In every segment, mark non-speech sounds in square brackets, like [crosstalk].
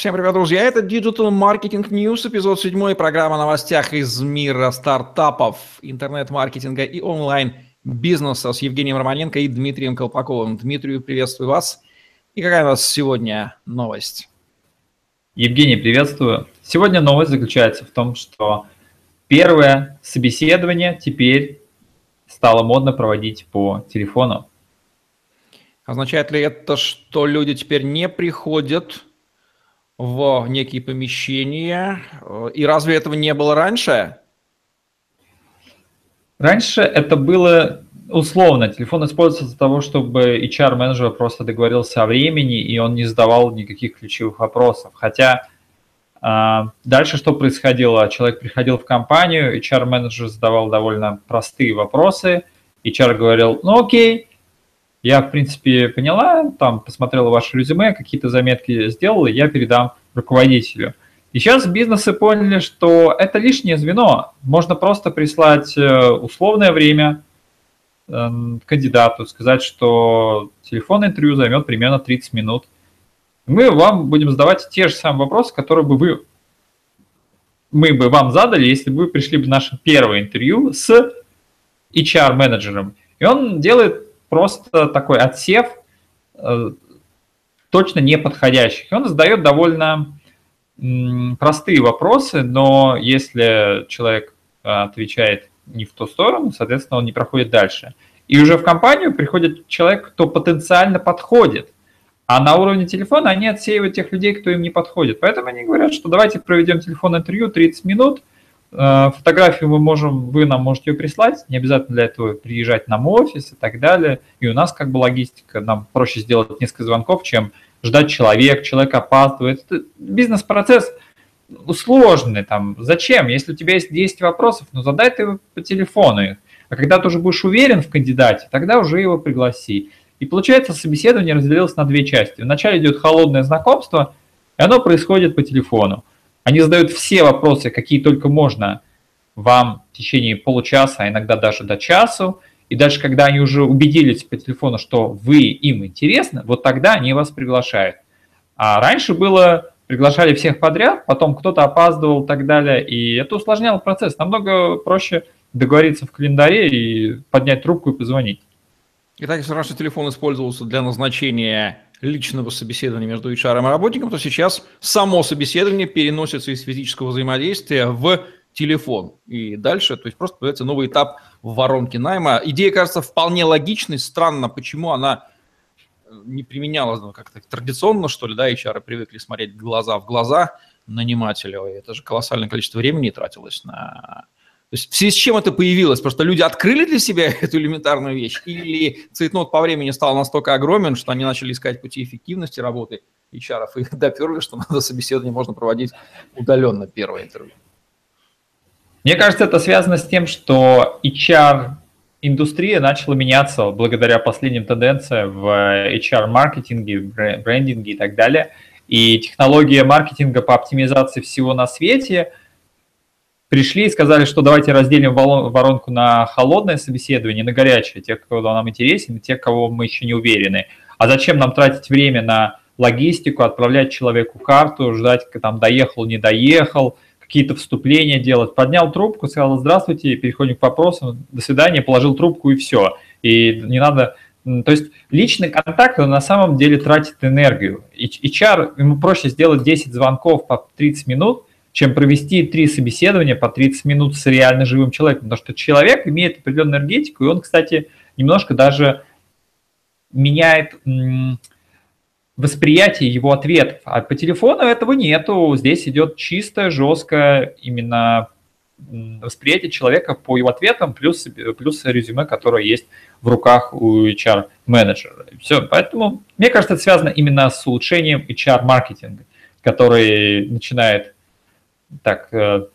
Всем привет, друзья! Это Digital Marketing News, эпизод 7, программа о новостях из мира стартапов, интернет-маркетинга и онлайн-бизнеса с Евгением Романенко и Дмитрием Колпаковым. Дмитрию, приветствую вас. И какая у нас сегодня новость? Евгений, приветствую. Сегодня новость заключается в том, что первое собеседование теперь стало модно проводить по телефону. Означает ли это, что люди теперь не приходят в некие помещения? И разве этого не было раньше? Раньше это было условно. Телефон используется для того, чтобы HR-менеджер просто договорился о времени, и он не задавал никаких ключевых вопросов. Хотя а, дальше что происходило? Человек приходил в компанию, HR-менеджер задавал довольно простые вопросы, HR говорил, ну окей, я, в принципе, поняла, там, посмотрела ваше резюме, какие-то заметки сделала, я передам руководителю. И сейчас бизнесы поняли, что это лишнее звено. Можно просто прислать э, условное время эм, кандидату, сказать, что телефонное интервью займет примерно 30 минут. Мы вам будем задавать те же самые вопросы, которые бы вы, мы бы вам задали, если бы вы пришли бы в наше первое интервью с HR-менеджером. И он делает просто такой отсев э, точно неподходящих. И он задает довольно простые вопросы, но если человек э, отвечает не в ту сторону, соответственно, он не проходит дальше. И уже в компанию приходит человек, кто потенциально подходит. А на уровне телефона они отсеивают тех людей, кто им не подходит. Поэтому они говорят, что давайте проведем телефонное интервью 30 минут, фотографию мы можем, вы нам можете ее прислать, не обязательно для этого приезжать нам в офис и так далее. И у нас как бы логистика, нам проще сделать несколько звонков, чем ждать человек, человек опаздывает. Это бизнес-процесс сложный. Там. Зачем? Если у тебя есть 10 вопросов, ну задай ты по телефону их. А когда ты уже будешь уверен в кандидате, тогда уже его пригласи. И получается, собеседование разделилось на две части. Вначале идет холодное знакомство, и оно происходит по телефону. Они задают все вопросы, какие только можно вам в течение получаса, а иногда даже до часу. И дальше, когда они уже убедились по телефону, что вы им интересны, вот тогда они вас приглашают. А раньше было, приглашали всех подряд, потом кто-то опаздывал и так далее, и это усложняло процесс. Намного проще договориться в календаре и поднять трубку и позвонить. Итак, если раньше телефон использовался для назначения личного собеседования между HR и работником, то сейчас само собеседование переносится из физического взаимодействия в телефон. И дальше, то есть просто появляется новый этап в воронке найма. Идея кажется вполне логичной. Странно, почему она не применялась ну, как-то традиционно, что ли, да, HR привыкли смотреть глаза в глаза нанимателю. И это же колоссальное количество времени тратилось на то есть в связи с чем это появилось? Просто люди открыли для себя [laughs] эту элементарную вещь? Или цейтнот по времени стал настолько огромен, что они начали искать пути эффективности работы HR и [laughs] доперли, что надо собеседование можно проводить удаленно первое интервью? Мне кажется, это связано с тем, что HR индустрия начала меняться благодаря последним тенденциям в HR-маркетинге, брендинге и так далее. И технология маркетинга по оптимизации всего на свете – пришли и сказали, что давайте разделим воронку на холодное собеседование, на горячее, тех, кто нам интересен, тех, кого мы еще не уверены. А зачем нам тратить время на логистику, отправлять человеку карту, ждать, там доехал, не доехал, какие-то вступления делать. Поднял трубку, сказал здравствуйте, переходим к вопросам, до свидания, положил трубку и все. И не надо то есть личный контакт он на самом деле тратит энергию. И HR, ему проще сделать 10 звонков по 30 минут, чем провести три собеседования по 30 минут с реально живым человеком. Потому что человек имеет определенную энергетику, и он, кстати, немножко даже меняет восприятие его ответов. А по телефону этого нету. Здесь идет чисто, жестко именно восприятие человека по его ответам, плюс, плюс резюме, которое есть в руках у HR-менеджера. Все. Поэтому, мне кажется, это связано именно с улучшением HR-маркетинга, который начинает так, э,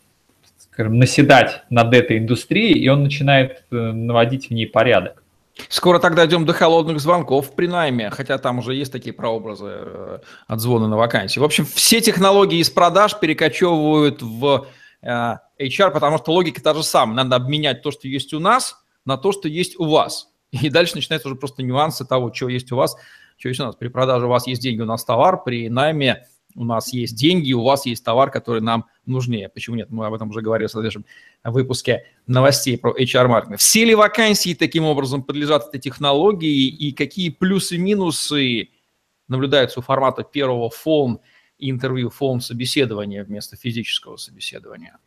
скажем, наседать над этой индустрией, и он начинает э, наводить в ней порядок. Скоро тогда идем до холодных звонков при найме, хотя там уже есть такие прообразы э, от звона на вакансии. В общем, все технологии из продаж перекочевывают в HR, потому что логика та же самая. Надо обменять то, что есть у нас, на то, что есть у вас. И дальше начинаются уже просто нюансы того, что есть у вас, что есть у нас. При продаже у вас есть деньги, у нас товар, при найме у нас есть деньги, у вас есть товар, который нам нужнее. Почему нет? Мы об этом уже говорили в следующем выпуске новостей про HR-маркетинг. Все ли вакансии таким образом подлежат этой технологии и какие плюсы-минусы наблюдаются у формата первого фон интервью, фон собеседования вместо физического собеседования?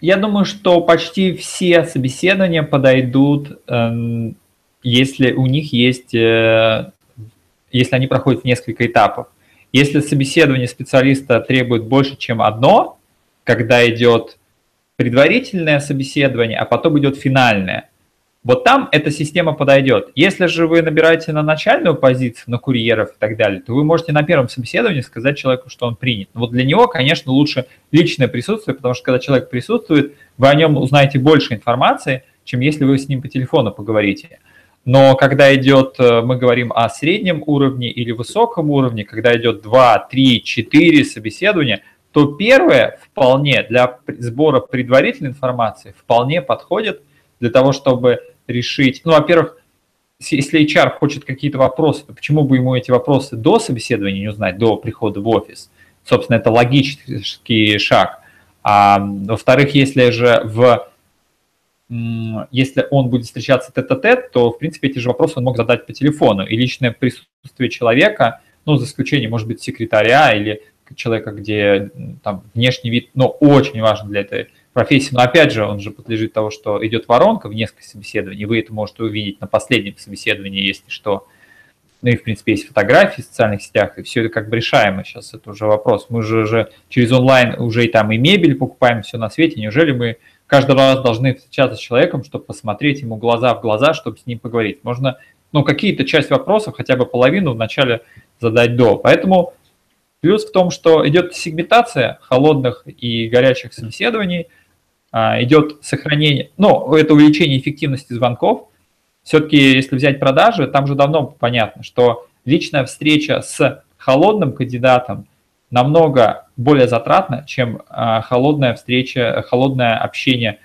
Я думаю, что почти все собеседования подойдут, эм, если у них есть, э, если они проходят несколько этапов. Если собеседование специалиста требует больше, чем одно, когда идет предварительное собеседование, а потом идет финальное, вот там эта система подойдет. Если же вы набираете на начальную позицию, на курьеров и так далее, то вы можете на первом собеседовании сказать человеку, что он принят. Вот для него, конечно, лучше личное присутствие, потому что когда человек присутствует, вы о нем узнаете больше информации, чем если вы с ним по телефону поговорите. Но когда идет, э, мы говорим о среднем уровне или высоком уровне, когда идет 2, 3, 4 собеседования, то первое вполне для сбора предварительной информации вполне подходит для того, чтобы решить, ну, во-первых, если HR хочет какие-то вопросы, то почему бы ему эти вопросы до собеседования не узнать, до прихода в офис? Собственно, это логический шаг. А во-вторых, если же в если он будет встречаться тет-а-тет, то, в принципе, эти же вопросы он мог задать по телефону. И личное присутствие человека, ну, за исключением, может быть, секретаря или человека, где там внешний вид, но очень важен для этой профессии. Но опять же, он же подлежит того, что идет воронка в несколько собеседований. Вы это можете увидеть на последнем собеседовании, если что. Ну и, в принципе, есть фотографии в социальных сетях, и все это как бы решаемо сейчас, это уже вопрос. Мы же, же через онлайн уже и там и мебель покупаем, все на свете. Неужели мы каждый раз должны встречаться с человеком, чтобы посмотреть ему глаза в глаза, чтобы с ним поговорить? Можно, ну, какие-то часть вопросов, хотя бы половину вначале задать до. Поэтому плюс в том, что идет сегментация холодных и горячих собеседований – а, идет сохранение, ну, это увеличение эффективности звонков. Все-таки, если взять продажи, там же давно понятно, что личная встреча с холодным кандидатом намного более затратна, чем а, холодная встреча, холодное общение,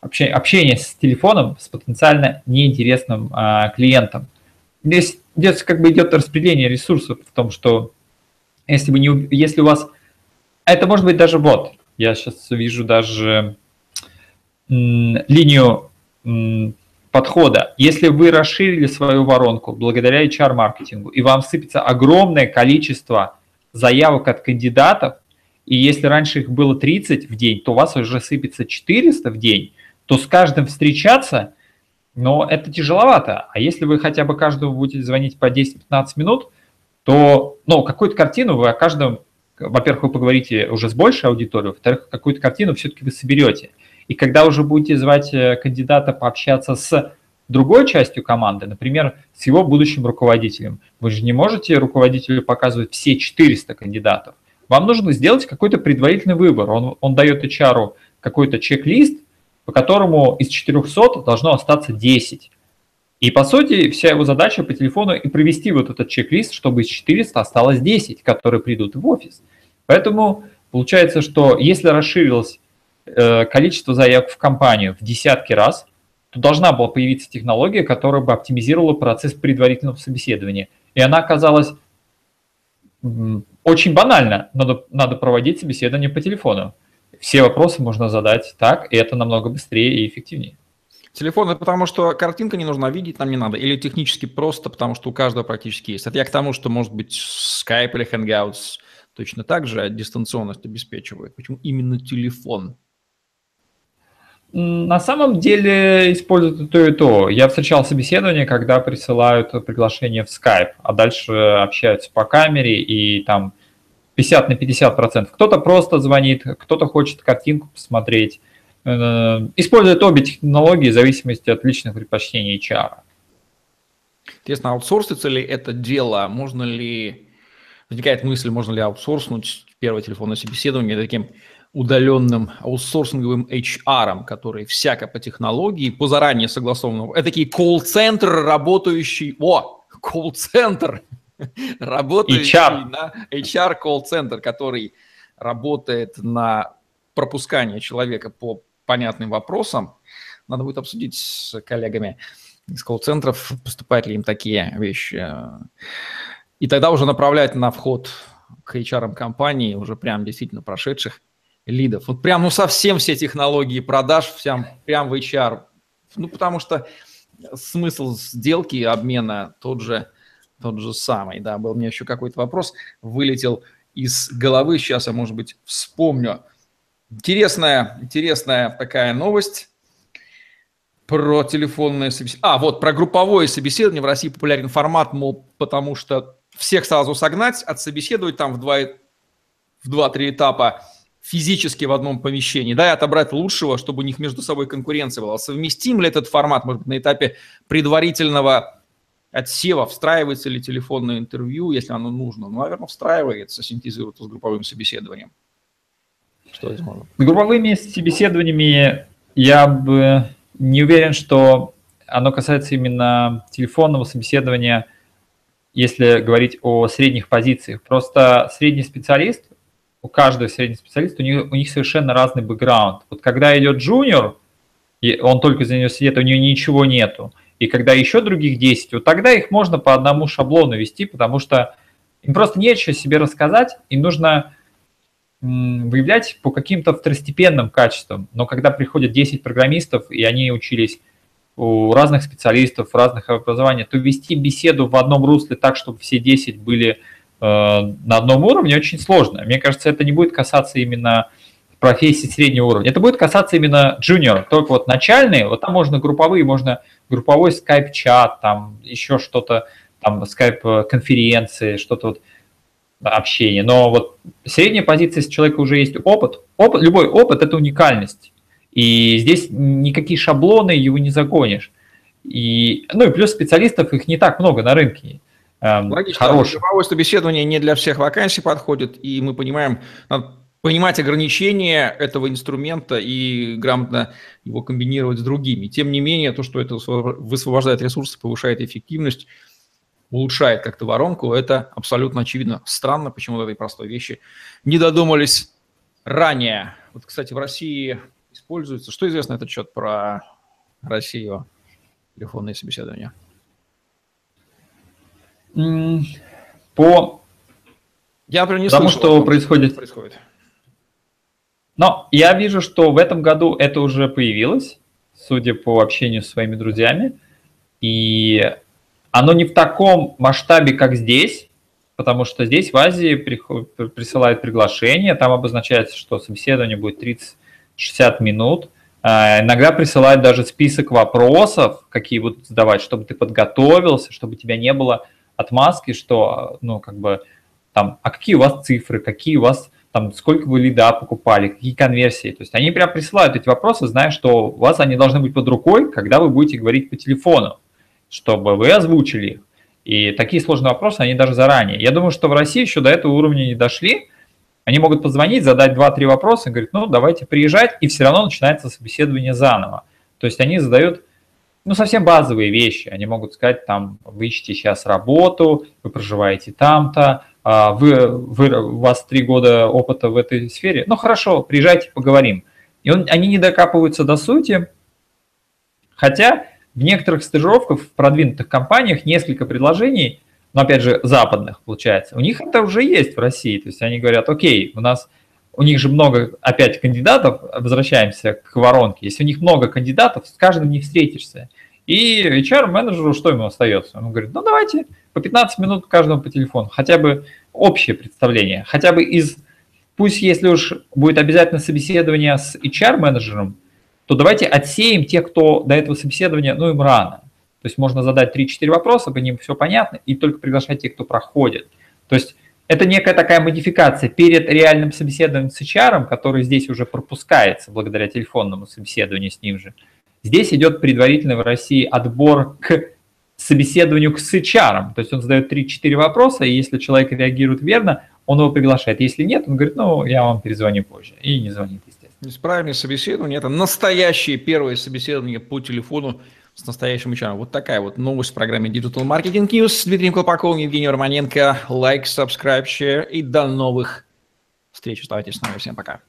общение, общение с телефоном с потенциально неинтересным а, клиентом. Здесь, здесь как бы идет распределение ресурсов в том, что если, вы не, если у вас... Это может быть даже вот, я сейчас вижу даже линию подхода. Если вы расширили свою воронку благодаря HR-маркетингу, и вам сыпется огромное количество заявок от кандидатов, и если раньше их было 30 в день, то у вас уже сыпется 400 в день, то с каждым встречаться, но это тяжеловато. А если вы хотя бы каждому будете звонить по 10-15 минут, то ну, какую-то картину вы о каждом, во-первых, вы поговорите уже с большей аудиторией, во-вторых, какую-то картину все-таки вы соберете – и когда уже будете звать э, кандидата пообщаться с другой частью команды, например, с его будущим руководителем, вы же не можете руководителю показывать все 400 кандидатов. Вам нужно сделать какой-то предварительный выбор. Он, он дает HR какой-то чек-лист, по которому из 400 должно остаться 10. И по сути вся его задача по телефону и провести вот этот чек-лист, чтобы из 400 осталось 10, которые придут в офис. Поэтому получается, что если расширилась Э, количество заявок в компанию в десятки раз, то должна была появиться технология, которая бы оптимизировала процесс предварительного собеседования. И она оказалась очень банально. Надо, надо проводить собеседование по телефону. Все вопросы можно задать так, и это намного быстрее и эффективнее. Телефон это потому, что картинка не нужна, видеть нам не надо. Или технически просто, потому что у каждого практически есть. Это я к тому, что, может быть, Skype или Hangouts точно так же дистанционность обеспечивает. Почему именно телефон? На самом деле используют и то, и то. Я встречал собеседование, когда присылают приглашение в Skype, а дальше общаются по камере и там 50 на 50 процентов. Кто-то просто звонит, кто-то хочет картинку посмотреть. Э, используют обе технологии в зависимости от личных предпочтений HR. Интересно, аутсорсится ли это дело? Можно ли... Возникает мысль, можно ли аутсорснуть первое телефонное собеседование таким удаленным аутсорсинговым HR, который всяко по технологии, по заранее согласованному. Это такие колл-центр, работающий... О, колл-центр! [laughs] Работающий HR. на HR колл-центр, который работает на пропускание человека по понятным вопросам. Надо будет обсудить с коллегами из колл-центров, поступают ли им такие вещи. и тогда уже направлять на вход к HR компании, уже прям действительно прошедших лидов. Вот прям, ну, совсем все технологии продаж, прям, прям в HR. Ну, потому что смысл сделки, обмена тот же, тот же самый. Да, был у меня еще какой-то вопрос, вылетел из головы, сейчас я, может быть, вспомню. Интересная, интересная такая новость про телефонное собеседование. А, вот, про групповое собеседование в России популярен формат, мол, потому что всех сразу согнать, отсобеседовать там в два, в два-три этапа физически в одном помещении, да, и отобрать лучшего, чтобы у них между собой конкуренция была. Совместим ли этот формат, может быть, на этапе предварительного отсева, встраивается ли телефонное интервью, если оно нужно? Ну, наверное, встраивается, синтезируется с групповым собеседованием. Что здесь можно? С групповыми собеседованиями я бы не уверен, что оно касается именно телефонного собеседования, если говорить о средних позициях. Просто средний специалист, у каждого среднего специалиста, у них, у них совершенно разный бэкграунд. Вот когда идет джуниор, и он только за университета, у него ничего нету, и когда еще других 10, вот тогда их можно по одному шаблону вести, потому что им просто нечего себе рассказать, им нужно выявлять по каким-то второстепенным качествам. Но когда приходят 10 программистов, и они учились у разных специалистов, разных образований, то вести беседу в одном русле так, чтобы все 10 были на одном уровне, очень сложно. Мне кажется, это не будет касаться именно профессий среднего уровня. Это будет касаться именно джуниор. Только вот начальные, вот там можно групповые, можно групповой скайп-чат, там еще что-то, там скайп-конференции, что-то вот общения. Но вот средняя позиция, если у человека уже есть опыт, опыт, любой опыт – это уникальность. И здесь никакие шаблоны его не загонишь. И, ну и плюс специалистов их не так много на рынке. Эм, Логично. Групповое собеседование не для всех вакансий подходит, и мы понимаем, надо понимать ограничения этого инструмента и грамотно его комбинировать с другими. Тем не менее, то, что это высвобождает ресурсы, повышает эффективность – улучшает как-то воронку, это абсолютно очевидно. Странно, почему до этой простой вещи не додумались ранее. Вот, кстати, в России используется... Что известно этот счет про Россию? Телефонные собеседования. По... Я, например, не слышал, что происходит. происходит. Но я вижу, что в этом году это уже появилось, судя по общению с своими друзьями. И оно не в таком масштабе, как здесь, потому что здесь в Азии присылают приглашение, там обозначается, что собеседование будет 30-60 минут. А, иногда присылают даже список вопросов, какие будут задавать, чтобы ты подготовился, чтобы тебя не было отмазки, что, ну, как бы, там, а какие у вас цифры, какие у вас, там, сколько вы лида покупали, какие конверсии. То есть они прям присылают эти вопросы, зная, что у вас они должны быть под рукой, когда вы будете говорить по телефону чтобы вы озвучили их. И такие сложные вопросы, они даже заранее. Я думаю, что в России еще до этого уровня не дошли. Они могут позвонить, задать 2-3 вопроса и говорить, ну, давайте приезжать, и все равно начинается собеседование заново. То есть они задают, ну, совсем базовые вещи. Они могут сказать, там, вы ищете сейчас работу, вы проживаете там-то, а вы, вы, у вас три года опыта в этой сфере. Ну, хорошо, приезжайте, поговорим. И он, они не докапываются до сути, хотя в некоторых стажировках в продвинутых компаниях несколько предложений, но опять же западных получается, у них это уже есть в России. То есть они говорят, окей, у нас у них же много опять кандидатов, возвращаемся к воронке, если у них много кандидатов, с каждым не встретишься. И HR-менеджеру что ему остается? Он говорит, ну давайте по 15 минут каждому по телефону, хотя бы общее представление, хотя бы из, пусть если уж будет обязательно собеседование с HR-менеджером, то давайте отсеем тех, кто до этого собеседования, ну, им рано. То есть можно задать 3-4 вопроса, по ним все понятно, и только приглашать тех, кто проходит. То есть это некая такая модификация перед реальным собеседованием с HR, который здесь уже пропускается благодаря телефонному собеседованию с ним же. Здесь идет предварительный в России отбор к собеседованию с HR. То есть он задает 3-4 вопроса, и если человек реагирует верно, он его приглашает. Если нет, он говорит, ну, я вам перезвоню позже. И не звонит, Правильное собеседование – это настоящее первое собеседование по телефону с настоящим HR. Вот такая вот новость в программе Digital Marketing News с Дмитрием Колпаковым, Евгением Романенко. Лайк, subscribe, share и до новых встреч. Оставайтесь с нами. Всем пока.